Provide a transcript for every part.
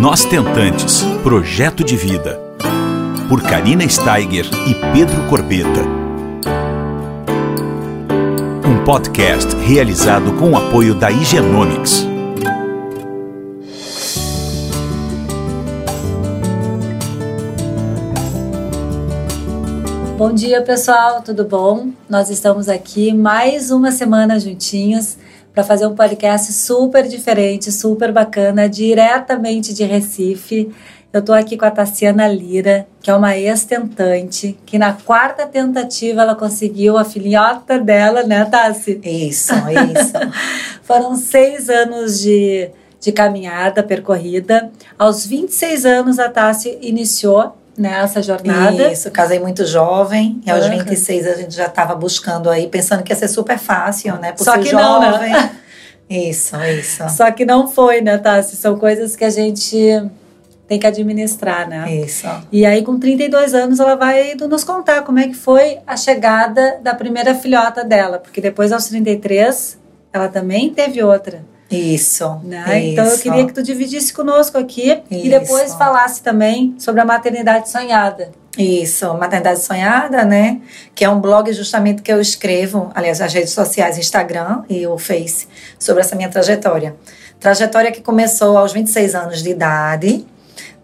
Nós Tentantes Projeto de Vida. Por Karina Steiger e Pedro Corbeta. Um podcast realizado com o apoio da Higienomics. Bom dia, pessoal, tudo bom? Nós estamos aqui mais uma semana juntinhos para fazer um podcast super diferente, super bacana, diretamente de Recife. Eu estou aqui com a Tassiana Lira, que é uma ex-tentante, que na quarta tentativa ela conseguiu a filhota dela, né, Tassi? Isso, isso. Foram seis anos de, de caminhada percorrida. Aos 26 anos, a Tassi iniciou nessa jornada. Isso, casei muito jovem e aos uhum. 26 a gente já estava buscando aí, pensando que ia ser super fácil, né? Por Só que jovem. não, né? Isso, isso. Só que não foi, né, Tassi? São coisas que a gente tem que administrar, né? Isso. E aí, com 32 anos, ela vai nos contar como é que foi a chegada da primeira filhota dela, porque depois, aos 33, ela também teve outra. Isso, né? Então eu queria que tu dividisse conosco aqui isso. e depois falasse também sobre a maternidade sonhada. Isso, Maternidade Sonhada, né? Que é um blog justamente que eu escrevo, aliás, nas redes sociais, Instagram e o Face, sobre essa minha trajetória. Trajetória que começou aos 26 anos de idade,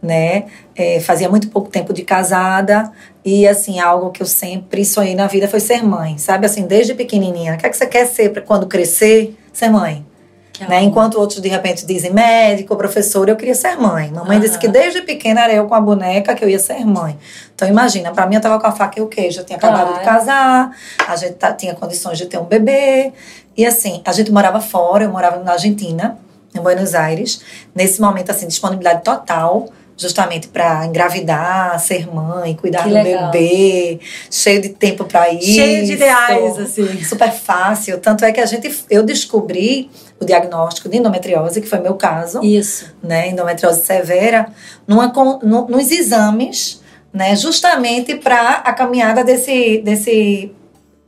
né? É, fazia muito pouco tempo de casada e, assim, algo que eu sempre sonhei na vida foi ser mãe, sabe? Assim, desde pequenininha. O que, é que você quer ser para quando crescer? Ser mãe. Né? Enquanto outros de repente dizem médico, professor, eu queria ser mãe. Mamãe uhum. disse que desde pequena era eu com a boneca que eu ia ser mãe. Então imagina, para mim eu tava com a faca e o queijo. Eu tinha acabado de casar, a gente tinha condições de ter um bebê. E assim, a gente morava fora, eu morava na Argentina, em Buenos Aires. Nesse momento, assim, disponibilidade total justamente para engravidar, ser mãe, cuidar que do legal. bebê, cheio de tempo para ir. Cheio de ideais, assim. Super fácil. Tanto é que a gente, eu descobri o diagnóstico de endometriose, que foi meu caso. Isso. Né, endometriose severa, numa, no, nos exames, né, justamente para a caminhada desse, desse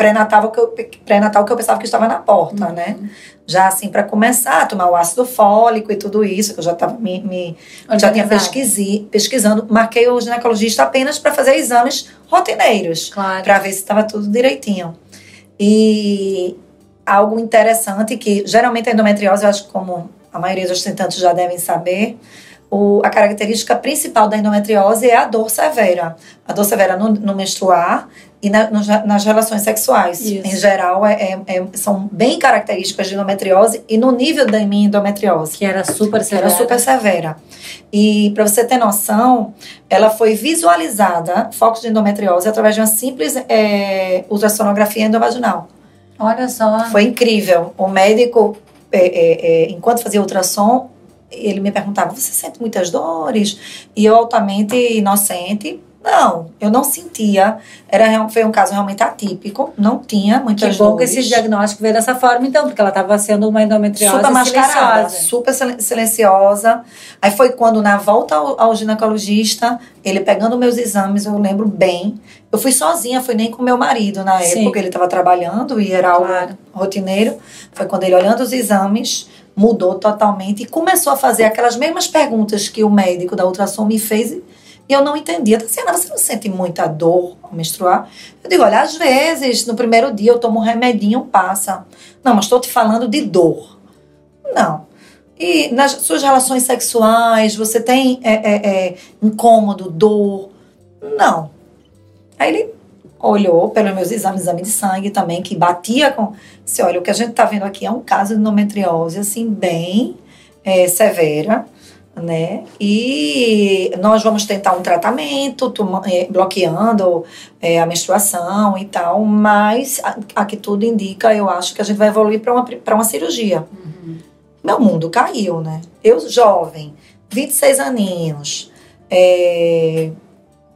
pré-natal que, eu, pré-natal que eu pensava que estava na porta, uhum. né? Já assim, para começar a tomar o ácido fólico e tudo isso, que eu já estava me, me já tinha pesquisi, pesquisando. Marquei o ginecologista apenas para fazer exames rotineiros, claro. para ver se estava tudo direitinho. E algo interessante que geralmente a endometriose, eu acho que como a maioria dos tentantes já devem saber, o, a característica principal da endometriose é a dor severa. A dor severa no, no menstruar e na, nas relações sexuais. Isso. Em geral, é, é, é, são bem características de endometriose e no nível da minha endometriose. Que era super severa. Era super severa. E para você ter noção, ela foi visualizada, focos de endometriose, através de uma simples é, ultrassonografia endovaginal. Olha só. Foi incrível. O médico, é, é, enquanto fazia ultrassom, ele me perguntava: Você sente muitas dores? E eu, altamente inocente, não, eu não sentia. Era, foi um caso realmente atípico, não tinha muitas Que bom dores. que esse diagnóstico veio dessa forma, então, porque ela estava sendo uma endometriose super mascarada, silenciosa. super silenciosa. Aí foi quando, na volta ao, ao, ginecologista, ele pegando meus exames, eu lembro bem. Eu fui sozinha, fui nem com meu marido na Sim. época, ele estava trabalhando e era algo claro. rotineiro. Foi quando ele, olhando os exames, mudou totalmente e começou a fazer aquelas mesmas perguntas que o médico da ultrassom me fez e eu não entendia. Tassiana, você não sente muita dor ao menstruar? Eu digo, olha, às vezes, no primeiro dia eu tomo um remedinho, passa. Não, mas estou te falando de dor. Não. E nas suas relações sexuais, você tem é, é, é, incômodo, dor? Não. Aí ele olhou pelos meus exames, exame de sangue também, que batia com. Disse, olha, o que a gente está vendo aqui é um caso de endometriose, assim, bem é, severa né? E nós vamos tentar um tratamento, é, bloqueando é, a menstruação e tal, mas a, a, que tudo indica, eu acho que a gente vai evoluir para uma, uma cirurgia. Uhum. Meu mundo caiu, né? Eu, jovem, 26 aninhos, é,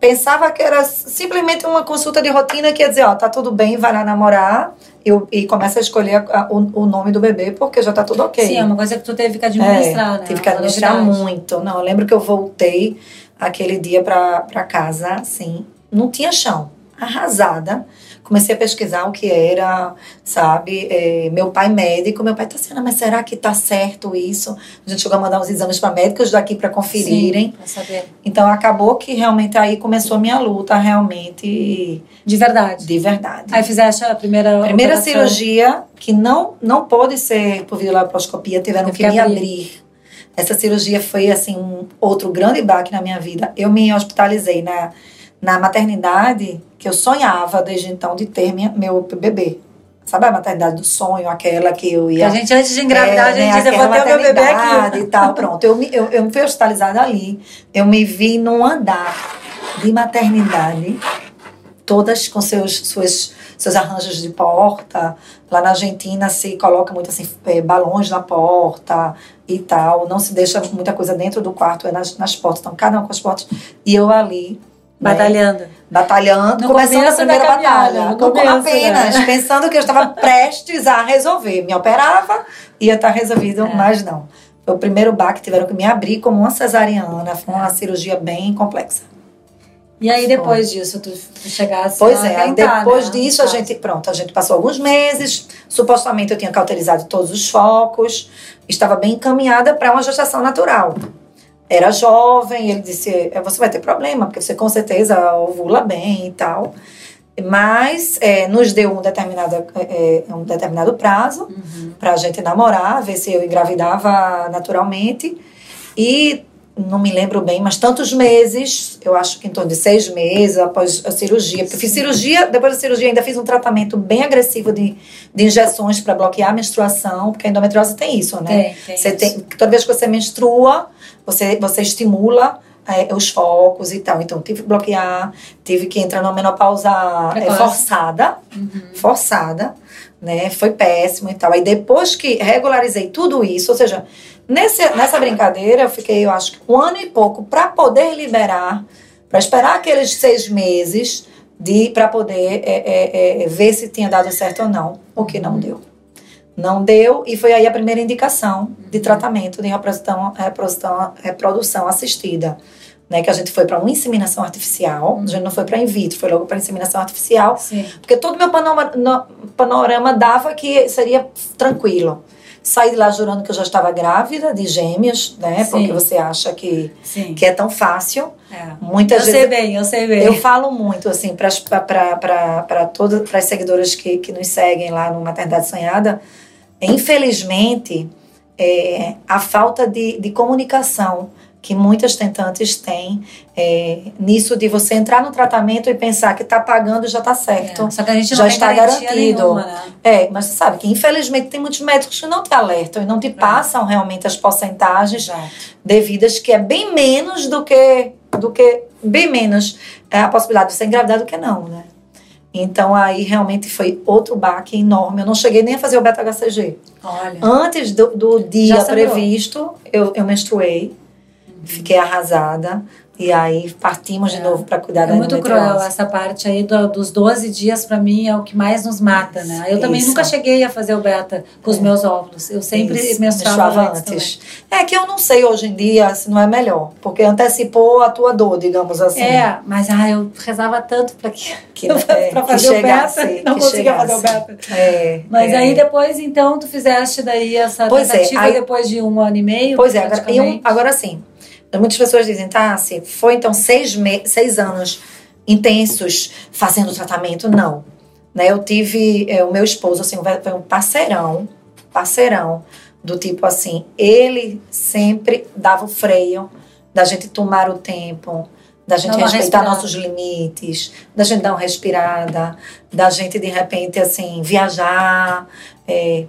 pensava que era simplesmente uma consulta de rotina que ia dizer, ó, tá tudo bem, vai lá namorar eu, e começa a escolher a, a, o, o, nome do bebê porque já tá tudo ok. Sim, é uma coisa que tu teve que administrar, é, né? Tive que administrar muito. Não, eu lembro que eu voltei aquele dia pra, pra casa, assim, não tinha chão. arrasada. Comecei a pesquisar o que era, sabe? É, meu pai médico, meu pai tá assim, mas será que tá certo isso? A gente chegou a mandar uns exames para médicos daqui para conferirem. Sim, pra saber. Então acabou que realmente aí começou a minha luta, realmente. De verdade. De verdade. Aí fizeste a primeira. Primeira operação. cirurgia que não, não pôde ser por videolaparoscopia, tiveram que que me abrir. abrir. Essa cirurgia foi, assim, um outro grande baque na minha vida. Eu me hospitalizei na, na maternidade que eu sonhava desde então de ter minha, meu bebê. Sabe a maternidade do sonho, aquela que eu Que ia... a gente, antes de engravidar, É, a gente né, diz, eu vou ter o meu bebê aqui. E tal, pronto. Eu, me, eu, eu fui hospitalizada ali. Eu me vi num andar de maternidade, todas com seus, suas, seus arranjos de porta. Lá na Argentina se coloca muito assim, eh, balões na porta e tal. Não se deixa muita coisa dentro do quarto, é nas, nas portas. Então, cada um com as portas. E eu ali. Né, Batalhando. batalhando, No começando a primeira batalha. no começo, apenas, né? pensando que eu estava prestes a resolver. Me operava, ia estar resolvido, É. mas não. Foi o primeiro baque, tiveram que me abrir como uma cesariana. Foi uma cirurgia bem complexa. E aí, depois disso, tu, chegasse Pois a é, tentar, depois né? disso a gente, pronto, a gente passou alguns meses. Supostamente eu tinha cauterizado todos os focos, estava bem encaminhada para uma gestação natural. Era jovem, ele disse: "É, você vai ter problema, porque você com certeza ovula bem e tal. Mas é, nos deu um determinado, é, é, um determinado prazo Uhum. para a gente namorar, ver se eu engravidava naturalmente. E não me lembro bem, mas tantos meses, eu acho que em torno de seis meses após a cirurgia. Porque eu fiz cirurgia, depois da cirurgia ainda fiz um tratamento bem agressivo de, de injeções para bloquear a menstruação, porque a endometriose tem isso, né? Tem, tem. Você isso. tem, toda vez que você menstrua, você, você estimula é, os focos e tal. Então, tive que bloquear, tive que entrar numa menopausa é, forçada, Uhum. forçada, né? Foi péssimo e tal. Aí depois que regularizei tudo isso, ou seja, nesse, nessa brincadeira eu fiquei, eu acho, que um ano e pouco para poder liberar, para esperar aqueles seis meses de para poder é, é, é, ver se tinha dado certo ou não, o que não deu. Não deu, e foi aí a primeira indicação de tratamento de reprodução, reprodução, reprodução assistida. Né, que a gente foi para uma inseminação artificial, a gente não foi para in vitro, foi logo para inseminação artificial, Sim. porque todo meu panorama, no- panorama dava que seria tranquilo. Saí de lá jurando que eu já estava grávida de gêmeos, né? Sim. Porque você acha que, Sim. que é tão fácil. É. Eu Muitas sei vezes bem, eu sei bem. eu falo muito, assim, para todas as seguidoras que, que nos seguem lá no Maternidade Sonhada, infelizmente, é, a falta de, de comunicação que muitas tentantes têm é, nisso de você entrar no tratamento e pensar que está pagando já está certo. É, Só que a gente já está garantido. nenhuma, né? É, mas você sabe que infelizmente tem muitos médicos que não te alertam e não te passam realmente as porcentagens Exato. devidas, que é bem menos do que, do que bem menos é, a possibilidade de você engravidar do que não, né? Então aí realmente foi outro baque enorme. Eu não cheguei nem a fazer o beta-HCG. Olha. Antes do, do dia previsto, eu, eu menstruei, fiquei arrasada. E aí partimos de É. novo para cuidar É da muito cruel essa parte aí do- dos 12 dias, pra mim, é o que mais nos mata, né? Eu também Isso. nunca cheguei a fazer o beta com os É. meus óvulos. Eu sempre Isso, menstruava, menstruava antes. É que eu não sei hoje em dia se não é melhor, porque antecipou a tua dor, digamos assim. É, mas ah, eu rezava tanto pra, que, Que, pra é, que fazer o chegasse, beta. Não que conseguia fazer o beta. É, Mas é. aí depois, então, tu fizeste daí essa Pois é, tentativa aí- depois de um ano e meio? Pois é, agora, e um- praticamente? agora sim. Muitas pessoas dizem, tá, se foi então seis, seis anos intensos fazendo tratamento. Não. Né, eu tive é, o meu esposo, assim, foi um parceirão, parceirão, do tipo assim, ele sempre dava o freio da gente tomar o tempo, da gente respeitar respirada. nossos limites, da gente dar uma respirada, da gente de repente assim viajar, é,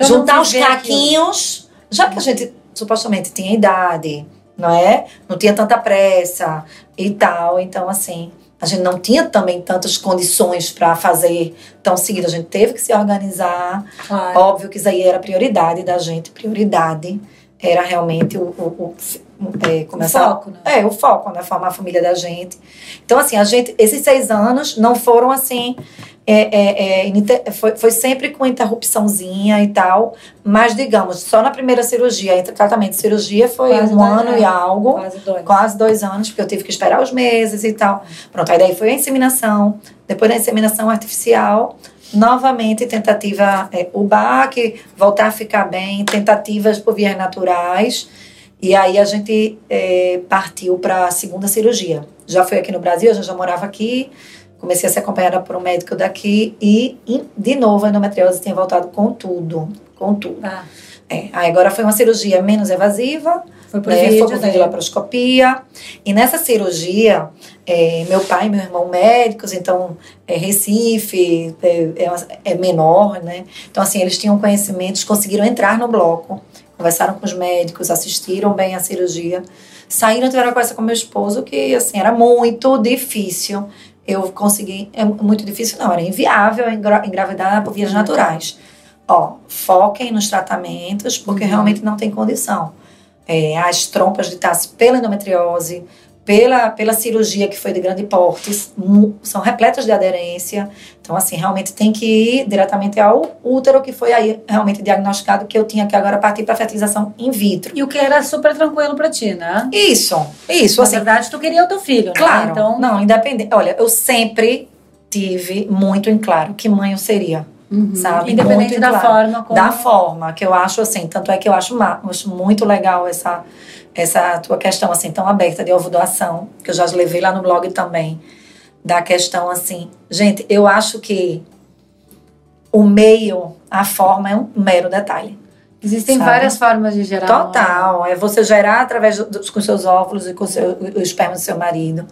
juntar os viver aquilo. caquinhos, já que a gente supostamente tinha idade, não é? Não tinha tanta pressa e tal, então assim, a gente não tinha também tantas condições para fazer tão seguido, a gente teve que se organizar. Claro. Óbvio que isso aí era prioridade da gente, prioridade era realmente o, o, o- é, O começar foco, né? é, o foco, né? Formar a família da gente. Então, assim, a gente, esses seis anos não foram assim é, é, foi, foi sempre com interrupçãozinha e tal, mas digamos, só na primeira cirurgia, entre tratamento e cirurgia, foi quase um ano e algo, quase dois. quase dois anos, porque eu tive que esperar os meses e tal. Pronto, aí daí foi a inseminação, depois da inseminação artificial, novamente tentativa, é, o BAC, voltar a ficar bem, tentativas por vias naturais, e aí a gente é, partiu para a segunda cirurgia. Já foi aqui no Brasil, a gente já morava aqui, comecei a ser acompanhada por um médico daqui e, de novo, a endometriose tinha voltado com tudo, com tudo. Ah. É, agora foi uma cirurgia menos evasiva, foi por né, vídeo, foi por laparoscopia. E nessa cirurgia, é, meu pai e meu irmão médicos, então é, Recife é, é, é, menor, né? Então, assim, eles tinham conhecimentos, conseguiram entrar no bloco, conversaram com os médicos, assistiram bem a cirurgia, saíram, tiveram conversa com meu esposo, que, assim, era muito difícil eu consegui. É muito difícil, não, era inviável engravidar por vias naturais. Ó, foquem nos tratamentos, porque uhum. realmente não tem condição. É, as trompas de Tassi pela endometriose, pela, pela cirurgia que foi de grande porte, são repletas de aderência. Então, assim, realmente tem que ir diretamente ao útero, que foi aí realmente diagnosticado que eu tinha que agora partir para fertilização in vitro. E o que era super tranquilo para ti, né? Isso, isso. Na assim, verdade, tu queria o teu filho, né? Claro. Né? Então... Não, independente. Olha, eu sempre tive muito em claro que mãe eu seria. Uhum. Sabe? Independente muito da claro. forma como... Da forma, que eu acho assim. Tanto é que eu acho, acho muito legal essa essa tua questão assim tão aberta de ovo doação, que eu já levei lá no blog também, da questão assim, gente, eu acho que o meio, a forma é um mero detalhe. Existem sabe? várias formas de gerar. Total, é você gerar através dos com seus óvulos e com seu, o esperma do seu marido.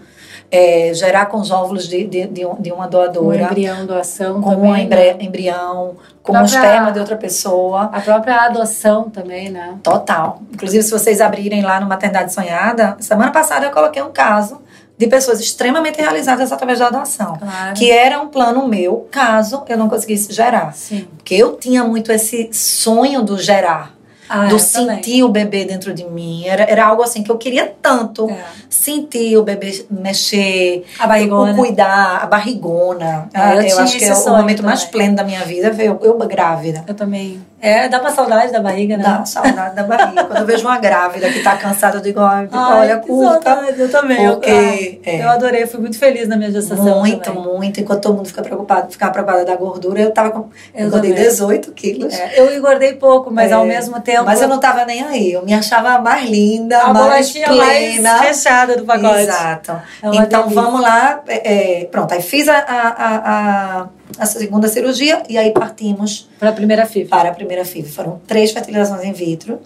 É, gerar com os óvulos de, de, de uma doadora. Um embrião doação com também, um né? embrião, com própria, o esperma de outra pessoa. A própria adoção também, né? Total. Inclusive, se vocês abrirem lá no Maternidade Sonhada, semana passada eu coloquei um caso de pessoas extremamente realizadas através da adoção. Claro. Que era um plano meu, caso eu não conseguisse gerar. Sim. Porque eu tinha muito esse sonho do gerar. Ah, do sentir também. o bebê dentro de mim. Era, era algo assim que eu queria tanto. É. Sentir o bebê mexer, a barrigona. o cuidar, a barrigona. É, eu, eu acho que é o momento também. mais pleno da minha vida, eu, eu grávida. Eu também. É, dá uma saudade da barriga, né? Dá saudade da barriga. Quando eu vejo uma grávida que tá cansada, eu digo, Ai, olha, curta. Saudade, eu também. Porque, eu, é. eu adorei, fui muito feliz na minha gestação. Muito, também. muito. Enquanto todo mundo fica preocupado, ficava preocupada da gordura, eu tava com. Eu engordei 18 quilos. É, eu engordei pouco, mas ao é. mesmo tempo. Mas eu não tava nem aí. Eu me achava mais linda, a mais plena. mais fechada do pacote. Exato. É então delícia. vamos lá. É, pronto, aí fiz a, a, a a segunda cirurgia e aí partimos para a primeira FIV. Para a primeira FIV. Foram três fertilizações in vitro.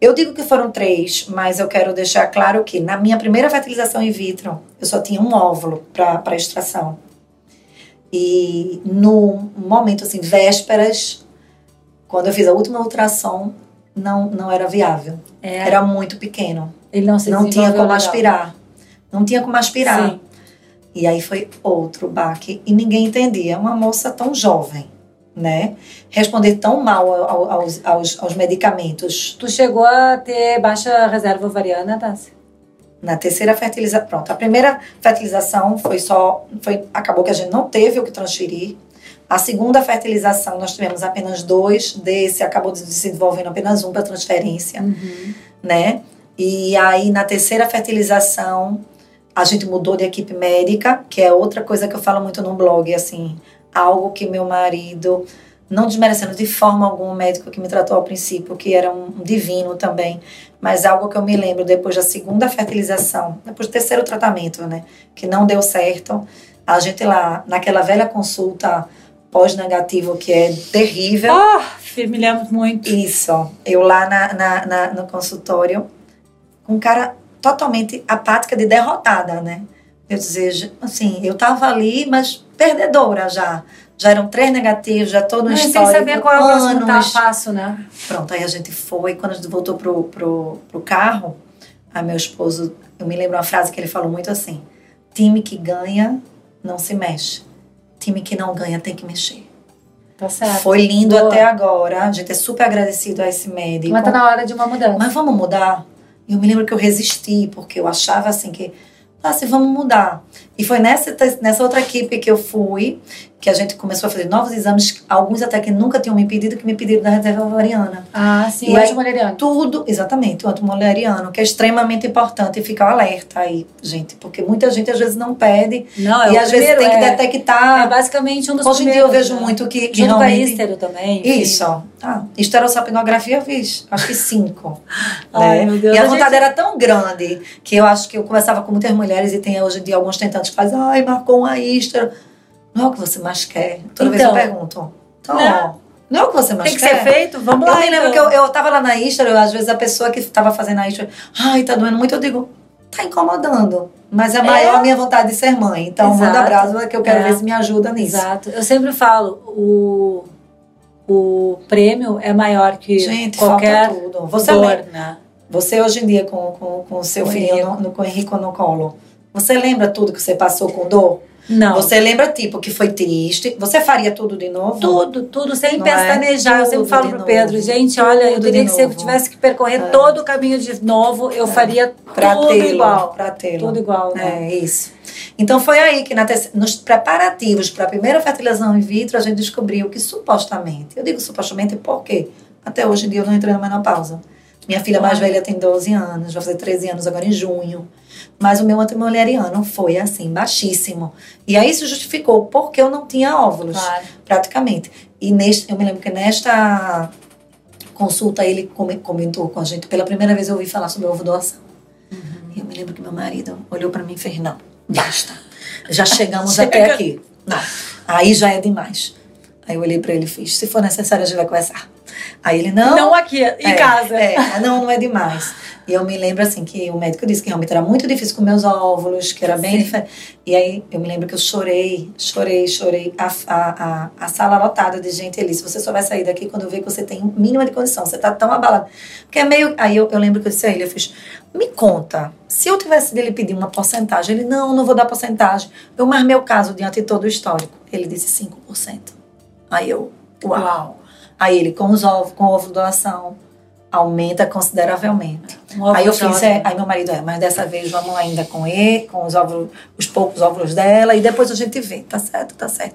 Eu digo que foram três, mas eu quero deixar claro que na minha primeira fertilização in vitro, eu só tinha um óvulo para extração. E no momento, assim, vésperas, quando eu fiz a última ultrassom, não, não era viável. É. Era muito pequeno. Ele não se Não tinha como legal. aspirar. Não tinha como aspirar. Sim. E aí foi outro baque e ninguém entendia. Uma moça tão jovem, né? Responder tão mal aos, aos, aos medicamentos. Tu chegou a ter baixa reserva ovariana, Tassi? Na terceira fertilização, pronto. A primeira fertilização foi só, foi, acabou que a gente não teve o que transferir. A segunda fertilização nós tivemos apenas dois, desse acabou se desenvolvendo apenas um para transferência, uhum. né? E aí na terceira fertilização a gente mudou de equipe médica, que é outra coisa que eu falo muito no blog, assim, algo que meu marido, não desmerecendo de forma alguma o médico que me tratou ao princípio, que era um divino também, mas algo que eu me lembro depois da segunda fertilização, depois do terceiro tratamento, né, que não deu certo, a gente lá, naquela velha consulta pós-negativo, que é terrível. Ah, me lembro muito. Isso, eu lá na, na, na no consultório, com um cara totalmente apática de derrotada, né? Eu dizer, assim, eu tava ali, mas perdedora já. Já eram três negativos, já todo um histórico. Sem saber qual é o próximo tá passo, né? Pronto, aí a gente foi. Quando a gente voltou pro, pro, pro carro, aí meu esposo, eu me lembro uma frase que ele falou muito assim: time que ganha não se mexe. Time que não ganha tem que mexer. Tá certo. Foi lindo Boa. até agora. A gente é super agradecido a esse médico. Mas tá na hora de uma mudança. Mas vamos mudar? Eu me lembro que eu resisti, porque eu achava assim que, ah, se vamos mudar. E foi nessa, nessa outra equipe que eu fui, que a gente começou a fazer novos exames, alguns até que nunca tinham me pedido, que me pediram da reserva ovariana. Ah, sim, E o antimoleriano. Tudo, exatamente, o antimoleriano, que é extremamente importante e ficar alerta aí, gente, porque muita gente às vezes não pede Não, é e às vezes tem que é, detectar. é basicamente um dos Hoje em dia eu vejo né? muito que, que Junto com a ístero também. enfim. Isso. Ah, esterossalpingografia eu fiz, acho que cinco. Ai, né? meu Deus, e a a vontade gente- era tão grande que eu acho que eu conversava com muitas mulheres e tem hoje em dia alguns tentantes que fazem, ai, marcou uma ístero. Não é o que você mais quer. Toda vez Então. eu pergunto. Então, Né? não é o que você mais Tem que quer. ser feito? Vamos Eu lá. me lembro então. que eu, eu tava lá na Istra, eu, às vezes a pessoa que tava fazendo a Istra, ai, tá doendo muito, eu digo, tá incomodando. Mas é maior É. a minha vontade de ser mãe. Então, Exato. manda abraço que eu quero É. ver se me ajuda nisso. Exato. Eu sempre falo, o, o prêmio é maior que Gente, qualquer falta tudo. Você, dor, lembra- né? você hoje em dia com, com, com o seu Com o Henrico. no, no, com o Henrico no colo, você lembra tudo que você passou com dor? Não. Você lembra, tipo, que foi triste? Você faria tudo de novo? Tudo, tudo, sem Não é? pestanejar. eu sempre Tudo falo pro novo. Pedro, gente, olha, eu Tudo teria que se eu tivesse que percorrer É. todo o caminho de novo, eu faria Pra tudo igual. Pra tê-lo. Tudo igual, né? É isso. Então foi aí que terce- nos preparativos para a primeira fertilização in vitro a gente descobriu que supostamente, eu digo supostamente porque até hoje em dia eu não entrei na menopausa. Minha filha mais velha tem 12 anos, vai fazer 13 anos agora em junho. Mas o meu antimoleriano foi assim, baixíssimo. E aí isso justificou porque eu não tinha óvulos, Claro. praticamente. E neste, eu me lembro que nesta consulta ele come- comentou com a gente, pela primeira vez eu ouvi falar sobre ovo doação. E eu me lembro que meu marido olhou pra mim e fez: não, basta. Já chegamos Chega. até aqui. Não, aí já é demais. Aí eu olhei pra ele e fiz: se for necessário, a gente vai conversar. Aí ele: não. Não aqui, em É, casa. É, ah, não, não é demais. E eu me lembro assim que o médico disse que realmente era muito difícil com meus óvulos, que era bem diferente. E aí eu me lembro que eu chorei, chorei, chorei. A, a, a, a sala lotada de gente ali. Se você só vai sair daqui quando eu ver que você tem mínima de condição, você tá tão abalado. Porque é meio. Aí eu, eu lembro que eu disse a ele, eu fiz, me conta, se eu tivesse dele pedir uma porcentagem, ele, não, não vou dar porcentagem. Eu mais meu caso diante de todo o histórico. Ele disse 5%. Aí eu, uau. Uau. Aí ele, com os ovos, com ovo doação, aumenta consideravelmente. Um aí eu fiz, é, aí meu marido, é, mas dessa vez vamos ainda com ele, com os óvulos, os poucos óvulos dela, e depois a gente vê, tá certo, tá certo.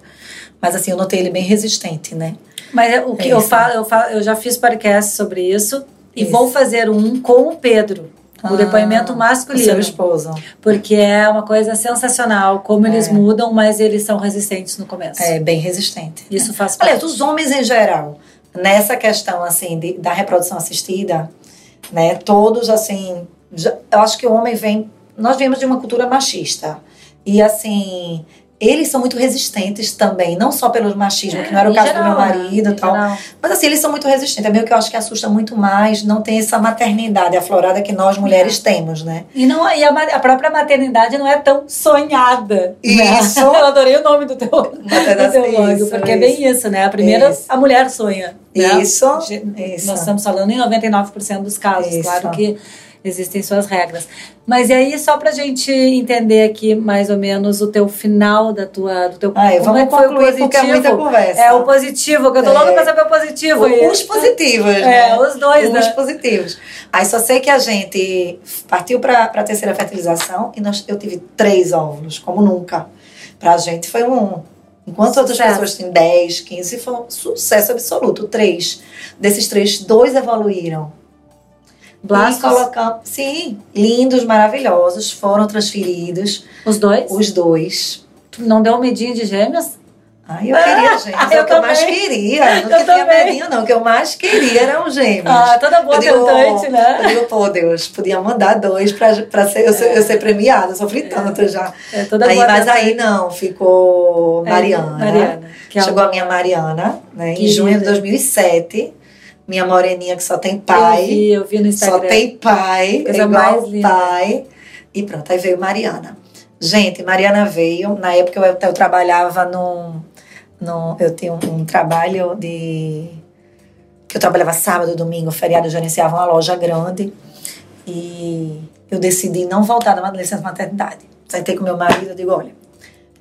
Mas assim, eu notei ele bem resistente, né? Mas é, o que É eu falo, eu falo, eu já fiz podcast sobre isso e Isso. vou fazer um com o Pedro. O Ah, depoimento O seu masculino. esposo. Porque é uma coisa sensacional como eles É. mudam, mas eles são resistentes no começo. É, bem resistente. Isso faz parte. Aliás, os homens em geral, nessa questão assim de, da reprodução assistida, né, todos assim, já- eu acho que o homem vem, nós viemos de uma cultura machista. E assim eles são muito resistentes também, não só pelo machismo, que não era o Em caso geral, do meu né? marido e tal, geral. mas assim, eles são muito resistentes. É meio que eu acho que assusta muito mais, não tem essa maternidade aflorada que nós mulheres temos, né? E, não, e a, a própria maternidade não é tão sonhada. Isso. Né? Eu adorei o nome do teu, do teu blog, isso, porque é bem isso, né? A primeira, Isso. a mulher sonha. Né? Isso, Ge- isso. Nós estamos falando em 99% dos casos, Isso. claro que existem suas regras. Mas e aí, só pra gente entender aqui mais ou menos o teu final da tua, do teu Aí, como vamos é que foi o concluir, positivo? é muita conversa. É o positivo, que eu tô É. louca pra saber o positivo aí. Os positivos, É, né? os dois, Os né? positivos. Aí só sei que a gente partiu para a terceira fertilização e nós, eu tive três óvulos, como nunca. Pra gente foi um. Enquanto outras Sucesso. pessoas têm 10, 15, foi um sucesso absoluto. Três. Desses três, dois evoluíram. Blastos, E colocamos. Sim, lindos, maravilhosos. Foram transferidos. os dois? Os dois. Tu não deu um medinho de gêmeos? Ai, eu queria gêmeos. É eu o que eu mais queria. Não Eu que também. medinho, não. O que eu mais queria eram gêmeos. Ah, toda boa digo, tentante, né? Eu digo, pô, Deus, podia mandar dois pra, pra ser, eu, ser, eu ser premiada, eu sofri tanto já. É toda Aí, boa mas aí não, ficou É, Mariana. Mariana. Que é Chegou a minha Mariana, né, em Querida. junho de 2007. Minha moreninha que só tem Eu pai. vi, eu vi no Só Instagram. tem pai, Coisa é igual mais linda. pai. E pronto, aí veio Mariana. Gente, Mariana veio. Na época eu, eu trabalhava num, num. Eu tinha um, um trabalho de. que eu trabalhava sábado, domingo, feriado, eu gerenciava uma loja grande. E eu decidi não voltar da licença maternidade. Sentei com meu marido e digo: olha,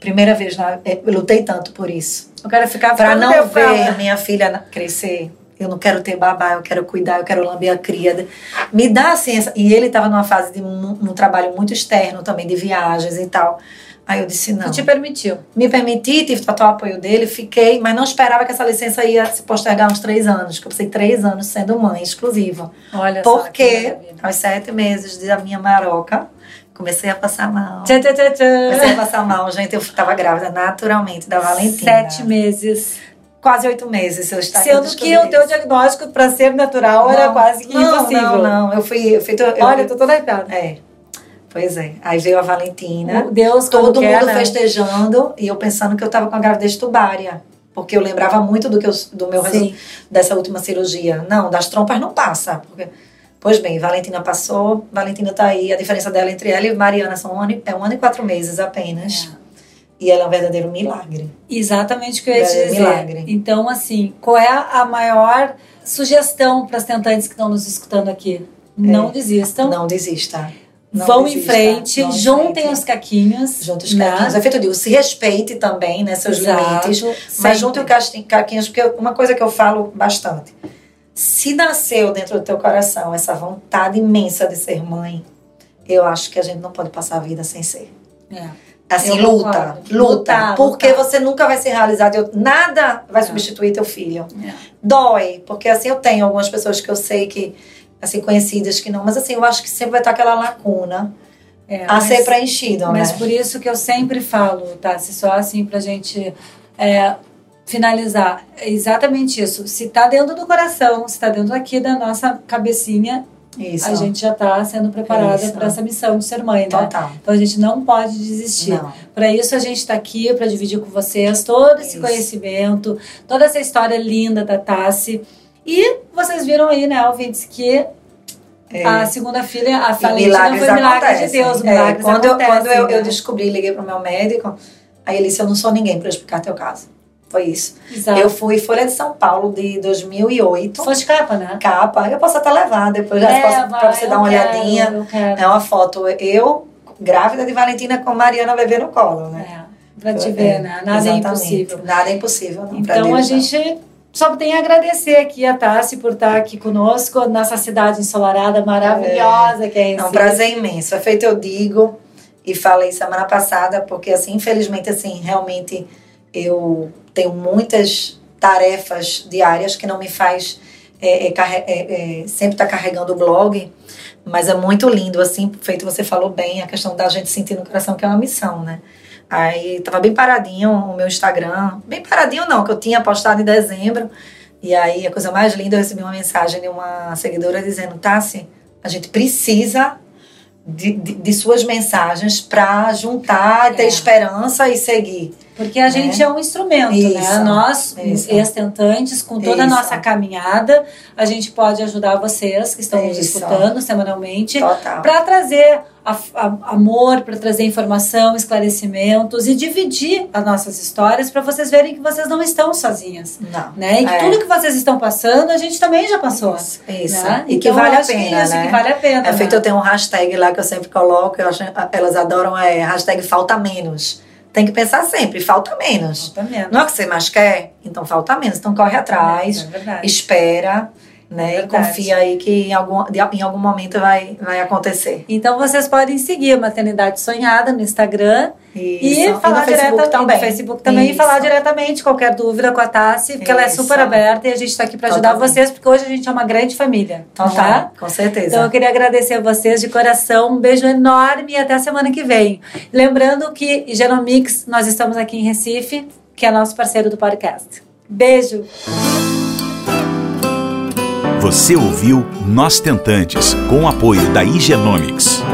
primeira vez, na, eu lutei tanto por isso. Eu quero ficar Pra ficando não ver minha filha crescer. Eu não quero ter babá, eu quero cuidar, eu quero lamber a cria. Me dá assim, essa... e ele estava numa fase de um, um trabalho muito externo também, de viagens e tal. Aí eu disse, não. Tu te permitiu. Me permiti, tive total apoio dele, fiquei, mas não esperava que essa licença ia se postergar uns três anos, que eu passei três anos sendo mãe exclusiva. Olha Porque aos sete meses da minha maroca, comecei a passar mal. Tchã, tchã, tchã. Comecei a passar mal, gente. Eu tava grávida naturalmente da Valentina. Sete meses. Quase oito meses eu Sendo que o teu diagnóstico para ser natural era quase que não, impossível. Não, não, eu fui. Eu fui eu, Olha, eu tô toda arrepiada. É. Pois é. Aí veio a Valentina. Deus, quando todo quer, mundo né? festejando e eu pensando que eu tava com a gravidez tubária. Porque eu lembrava muito do, que eu, do meu resu- dessa última cirurgia. Não, das trompas não passa. Porque, pois bem, Valentina passou, Valentina tá aí. A diferença dela entre ela e Mariana são um ano, é um ano e quatro meses apenas. É. E ela é um verdadeiro milagre. Exatamente o que eu ia te É, dizer. milagre. Então, assim, qual é a maior sugestão para as tentantes que estão nos escutando aqui? Não desistam. Não desista. Não vão em desista. frente, Vão em juntem frente. os caquinhos. Juntos os né? caquinhos. É feito, digo, se respeite também, né, seus Exato, limites. sempre. Mas junte os caquinhos, porque uma coisa que eu falo bastante. Se nasceu dentro do teu coração essa vontade imensa de ser mãe, eu acho que a gente não pode passar a vida sem ser. É. Assim, Eu luta, luta. Lutar, porque lutar. você nunca vai se realizar. Nada vai É. substituir teu filho. É. Dói, porque assim eu tenho algumas pessoas que eu sei que, assim, conhecidas que não, mas assim, eu acho que sempre vai estar aquela lacuna É, a mas- ser preenchida, Mas né? por isso que eu sempre falo, tá? Se só assim pra gente é, finalizar, é exatamente isso. Se tá dentro do coração, se tá dentro aqui da nossa cabecinha, Isso. a gente já tá sendo preparada para essa missão de ser mãe, né? Total. Então a gente não pode desistir. Para isso a gente está aqui para dividir com vocês todo esse Isso. conhecimento, toda essa história linda da Tassi. E vocês viram aí, né, ouvintes, que É. a segunda filha, a Valentina, foi milagre de. Deus, É, quando eu, quando eu, eu né? descobri, liguei pro meu médico, aí ele disse, eu não sou ninguém para explicar teu caso. Foi isso. Exato. Eu fui Folha de São Paulo de 2008. Foste capa, né? Capa, eu posso até levar depois, já posso, Leva, pra você dar uma quero, olhadinha. É uma foto, eu, grávida de Valentina com Mariana bebê no colo, né? É, pra te ver, né? Nada é Exatamente. impossível. Nada é impossível, não. Então a Deus, não. gente só tem a agradecer aqui a Tassi por estar aqui conosco, nessa cidade ensolarada maravilhosa que é É Recife. um prazer imenso. É feito, eu digo, e falei semana passada, porque assim, infelizmente, assim, realmente eu tenho muitas tarefas diárias que não me faz é, é, é, é, sempre estar carregando o blog, mas é muito lindo, assim, feito você falou bem, a questão da gente sentir no coração que é uma missão, né? Aí tava bem paradinho o meu Instagram, bem paradinho não, que eu tinha postado em dezembro, e aí a coisa mais linda, eu recebi uma mensagem de uma seguidora dizendo, Tassi, a gente precisa de, de, de suas mensagens para juntar, ter É. esperança e seguir. Porque a gente é um instrumento, né? Isso, Nós, isso. ex-tentantes, com toda a Isso. nossa caminhada, a gente pode ajudar vocês que estão nos escutando semanalmente para trazer a- a- amor, para trazer informação, esclarecimentos e dividir as nossas histórias para vocês verem que vocês não estão sozinhas. Não. Né? E que É. tudo que vocês estão passando, a gente também já passou. Isso. isso. né? E que Então, vale eu a que pena, isso, né? que vale a pena. É feito, né? eu tenho um hashtag lá que eu sempre coloco, eu acho, elas adoram, é hashtag falta menos. Tem que pensar sempre, falta menos. Falta menos. Não é o que você mais quer? Então falta menos. Então corre atrás, É espera, né? É e confia aí que em algum, em algum momento vai, vai acontecer. Então vocês podem seguir a Maternidade Sonhada no Instagram e Isso. falar no Facebook diretamente também. no Facebook também e Isso. falar diretamente qualquer dúvida com a Tassi, porque ela é Isso. super aberta e a gente está aqui para ajudar Totalmente. vocês, porque hoje a gente é uma grande família, Então, tá? tá, com certeza. Então eu queria agradecer a vocês de coração, um beijo enorme e até a semana que vem. Lembrando que Genomics, nós estamos aqui em Recife, que é nosso parceiro do podcast. Beijo! Você ouviu Nós Tentantes, com o apoio da Igenomics.